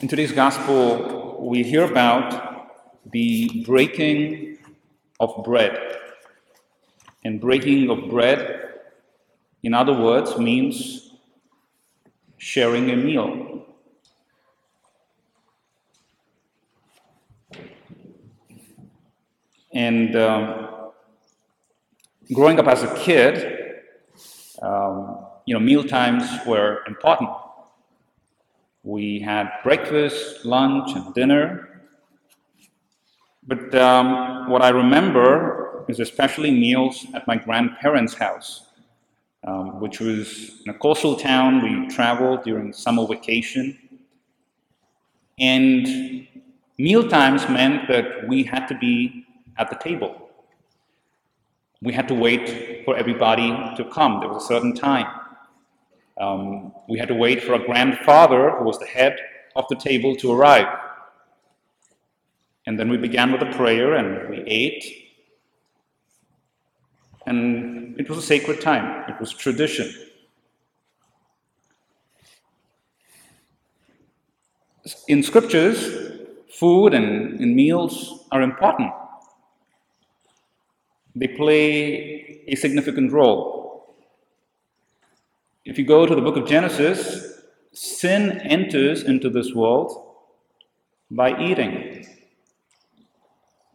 In today's gospel, we hear about the breaking of bread. And breaking of bread, in other words, means sharing a meal. And um, growing up as a kid, um, you know, meal times were important. We had breakfast, lunch, and dinner. But um, what I remember is especially meals at my grandparents' house, um, which was in a coastal town. We traveled during summer vacation. And meal times meant that we had to be at the table. We had to wait for everybody to come. There was a certain time. Um, we had to wait for a grandfather, who was the head of the table, to arrive. And then we began with a prayer and we ate. And it was a sacred time, it was tradition. In scriptures, food and, and meals are important. They play a significant role. If you go to the book of Genesis, sin enters into this world by eating.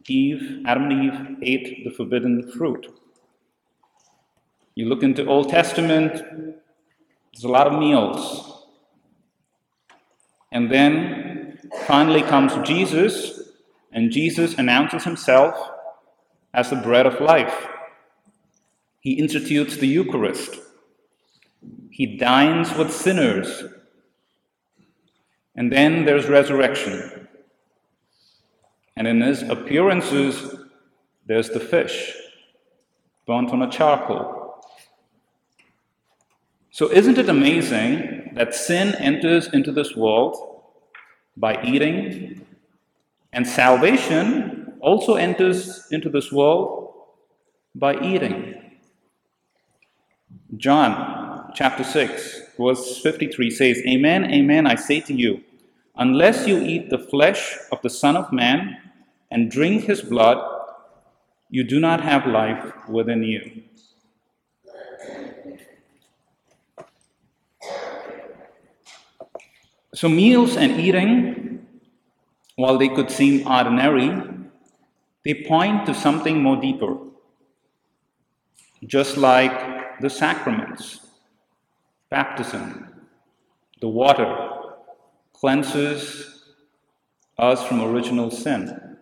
Eve, Adam and Eve ate the forbidden fruit. You look into Old Testament, there's a lot of meals. And then finally comes Jesus, and Jesus announces himself as the bread of life. He institutes the Eucharist. He dines with sinners. And then there's resurrection. And in his appearances, there's the fish burnt on a charcoal. So, isn't it amazing that sin enters into this world by eating, and salvation also enters into this world by eating? John chapter 6, verse 53 says, Amen, amen, I say to you, unless you eat the flesh of the Son of Man and drink his blood, you do not have life within you. So, meals and eating, while they could seem ordinary, they point to something more deeper. Just like the sacraments, baptism, the water cleanses us from original sin.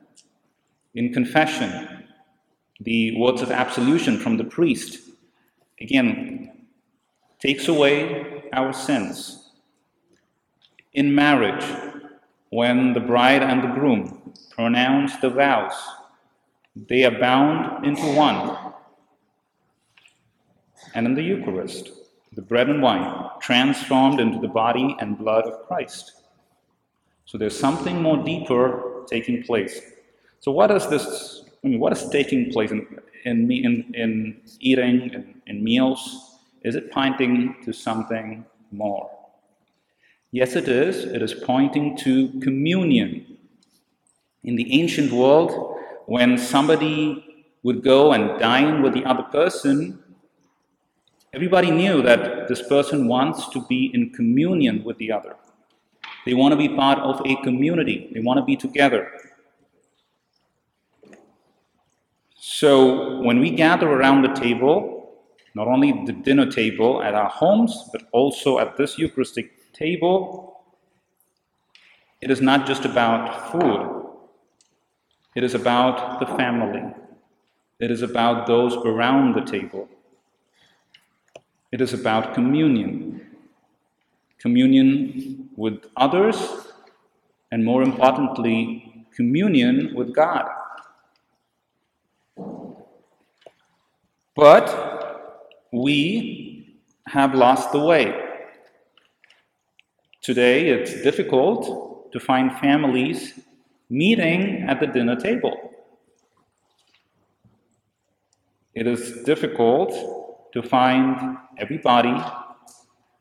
In confession, the words of absolution from the priest, again, takes away our sins in marriage, when the bride and the groom pronounce the vows, they are bound into one. And in the Eucharist, the bread and wine transformed into the body and blood of Christ. So there's something more deeper taking place. So what is this? I mean, what is taking place in in in, in eating in, in meals? Is it pointing to something more? Yes, it is. It is pointing to communion. In the ancient world, when somebody would go and dine with the other person, everybody knew that this person wants to be in communion with the other. They want to be part of a community, they want to be together. So when we gather around the table, not only the dinner table at our homes, but also at this Eucharistic table, it is not just about food, it is about the family, it is about those around the table, it is about communion. Communion with others, and more importantly, communion with God. But we have lost the way. Today, it's difficult to find families meeting at the dinner table. It is difficult to find everybody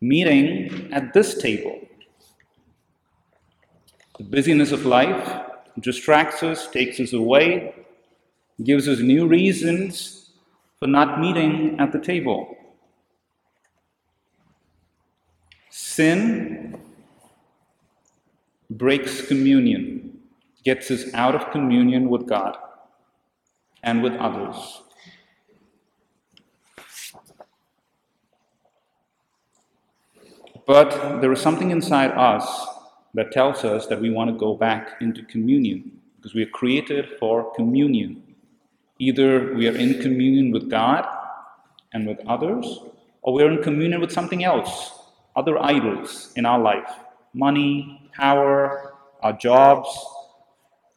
meeting at this table. The busyness of life distracts us, takes us away, gives us new reasons for not meeting at the table. Sin breaks communion, gets us out of communion with God and with others. But there is something inside us that tells us that we want to go back into communion because we are created for communion. Either we are in communion with God and with others, or we're in communion with something else, other idols in our life money, power, our jobs,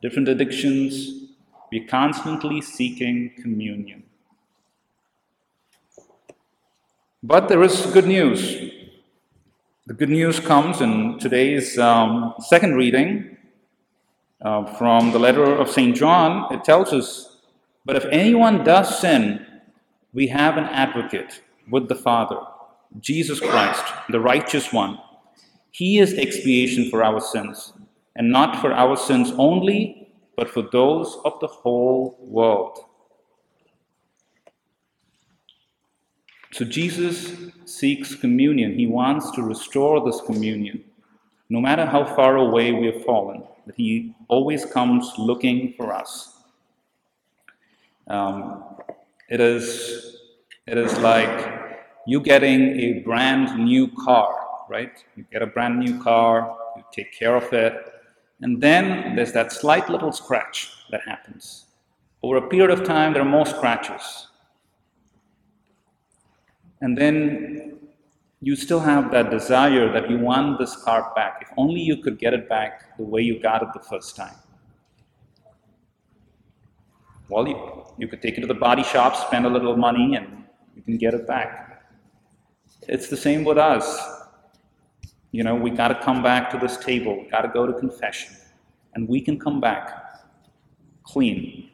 different addictions. We're constantly seeking communion. But there is good news. The good news comes in today's um, second reading uh, from the letter of St. John. It tells us, But if anyone does sin, we have an advocate with the Father, Jesus Christ, the righteous one. He is expiation for our sins, and not for our sins only, but for those of the whole world. So Jesus seeks communion. He wants to restore this communion. No matter how far away we have fallen, that He always comes looking for us. Um, it, is, it is like you getting a brand new car, right? You get a brand new car, you take care of it, and then there's that slight little scratch that happens. Over a period of time, there are more scratches. And then you still have that desire that you want this car back. If only you could get it back the way you got it the first time. Well, you, you could take it to the body shop, spend a little money, and you can get it back. It's the same with us. You know, we got to come back to this table, we got to go to confession, and we can come back clean,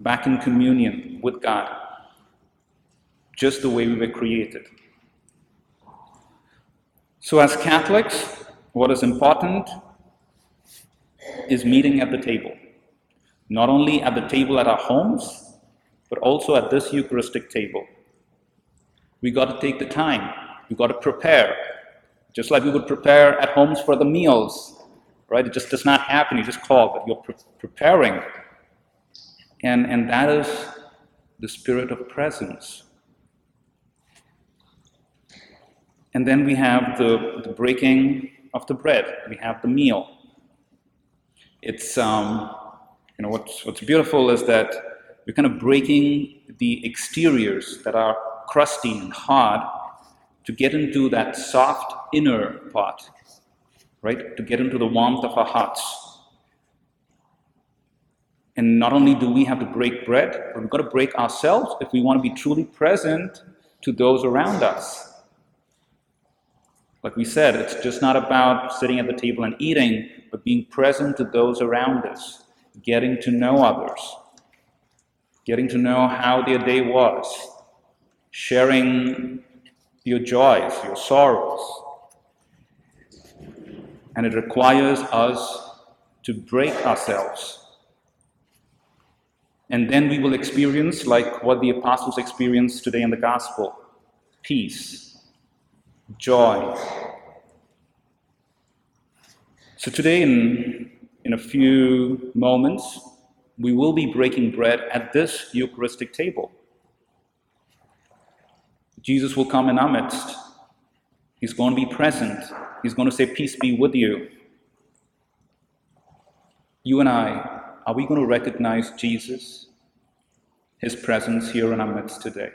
back in communion with God just the way we were created. So, as Catholics, what is important is meeting at the table. Not only at the table at our homes, but also at this Eucharistic table. We got to take the time, we got to prepare, just like we would prepare at homes for the meals, right? It just does not happen, you just call, but you're pre- preparing. And, and that is the spirit of presence. And then we have the, the breaking of the bread. We have the meal. It's, um, you know, what's, what's beautiful is that we're kind of breaking the exteriors that are crusty and hard to get into that soft inner part, right? To get into the warmth of our hearts. And not only do we have to break bread, but we've got to break ourselves if we want to be truly present to those around us. Like we said, it's just not about sitting at the table and eating, but being present to those around us, getting to know others, getting to know how their day was, sharing your joys, your sorrows. And it requires us to break ourselves. And then we will experience, like what the apostles experienced today in the gospel peace joy. So, today, in, in a few moments, we will be breaking bread at this Eucharistic table. Jesus will come in our midst. He's going to be present. He's going to say, Peace be with you. You and I, are we going to recognize Jesus, his presence here in our midst today?